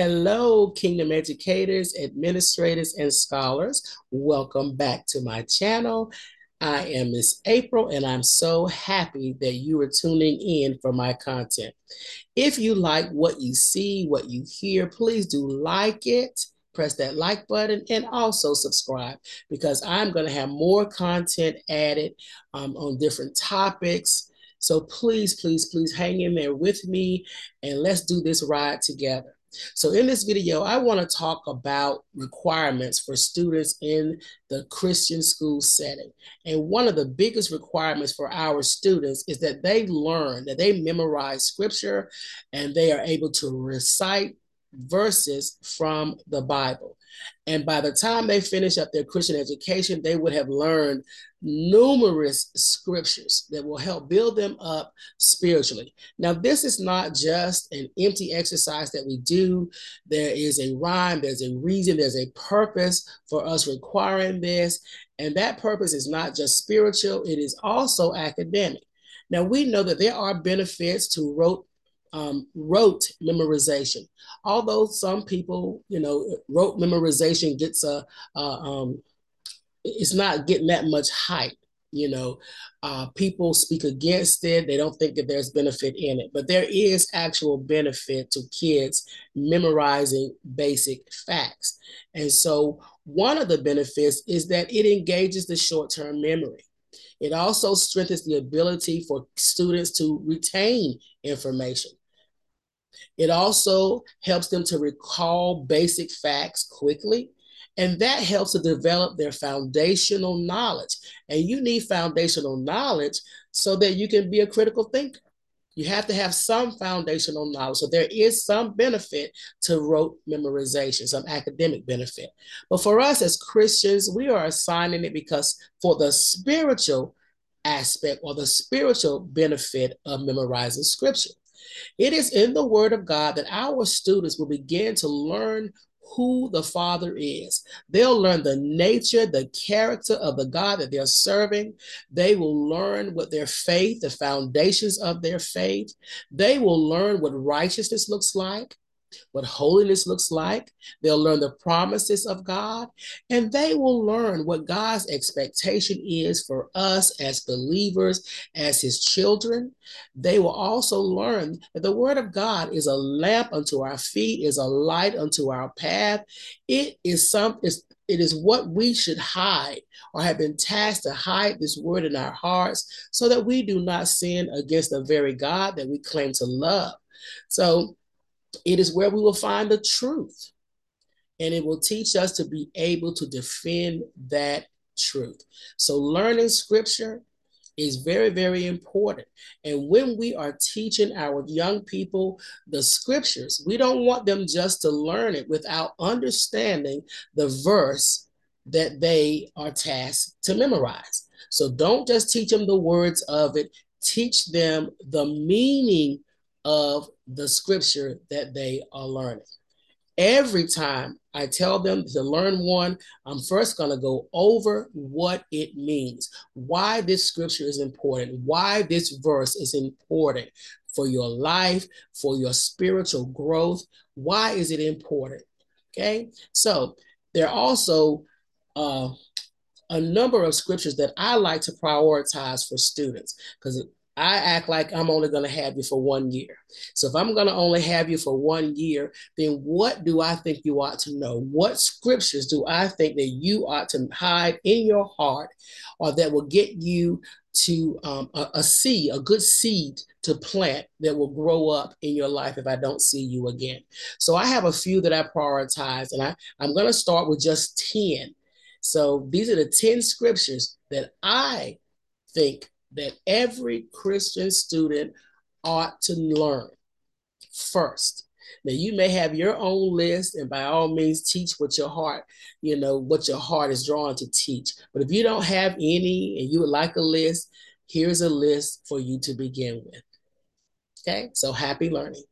Hello, Kingdom educators, administrators, and scholars. Welcome back to my channel. I am Miss April, and I'm so happy that you are tuning in for my content. If you like what you see, what you hear, please do like it, press that like button, and also subscribe because I'm going to have more content added um, on different topics. So please, please, please hang in there with me and let's do this ride together. So in this video, I want to talk about requirements for students in the Christian school setting. And one of the biggest requirements for our students is that they learn, that they memorize scripture and they are able to recite verses from the Bible. And by the time they finish up their Christian education, they would have learned numerous scriptures that will help build them up spiritually. Now, this is not just an empty exercise that we do. There is a rhyme, there's a reason, there's a purpose for us requiring this. And that purpose is not just spiritual, it is also academic. Now, we know that there are benefits to rote um, rote memorization. Although some people, you know, rote memorization gets a, a um, it's not getting that much hype. You know, uh, people speak against it. They don't think that there's benefit in it, but there is actual benefit to kids memorizing basic facts. And so, one of the benefits is that it engages the short term memory. It also strengthens the ability for students to retain information. It also helps them to recall basic facts quickly. And that helps to develop their foundational knowledge. And you need foundational knowledge so that you can be a critical thinker. You have to have some foundational knowledge. So there is some benefit to rote memorization, some academic benefit. But for us as Christians, we are assigning it because for the spiritual aspect or the spiritual benefit of memorizing scripture. It is in the Word of God that our students will begin to learn who the Father is. They'll learn the nature, the character of the God that they're serving. They will learn what their faith, the foundations of their faith. They will learn what righteousness looks like what holiness looks like. They'll learn the promises of God, and they will learn what God's expectation is for us as believers, as His children. They will also learn that the Word of God is a lamp unto our feet, is a light unto our path. It is some. it is what we should hide or have been tasked to hide this word in our hearts so that we do not sin against the very God that we claim to love. So it is where we will find the truth. And it will teach us to be able to defend that truth. So, learning scripture is very, very important. And when we are teaching our young people the scriptures, we don't want them just to learn it without understanding the verse that they are tasked to memorize. So don't just teach them the words of it, teach them the meaning of the scripture that they are learning. Every time I tell them to learn one, I'm first going to go over what it means, why this scripture is important, why this verse is important for your life, for your spiritual growth. Why is it important? Okay, so there are also uh, a number of scriptures that I like to prioritize for students because I act like I'm only going to have you for one year. So if I'm going to only have you for one year, then what do I think you ought to know? What scriptures do I think that you ought to hide in your heart or that will get you to um, a, a seed, a good seed to plant that will grow up in your life if I don't see you again? So I have a few that I prioritize, and I, I'm going to start with just 10. So these are the 10 scriptures that I think that every Christian student ought to learn first. Now you may have your own list, and by all means, teach what your heart, you know, what your heart is drawn to teach. But if you don't have any and you would like a list, here's a list for you to begin with. Okay, so happy learning.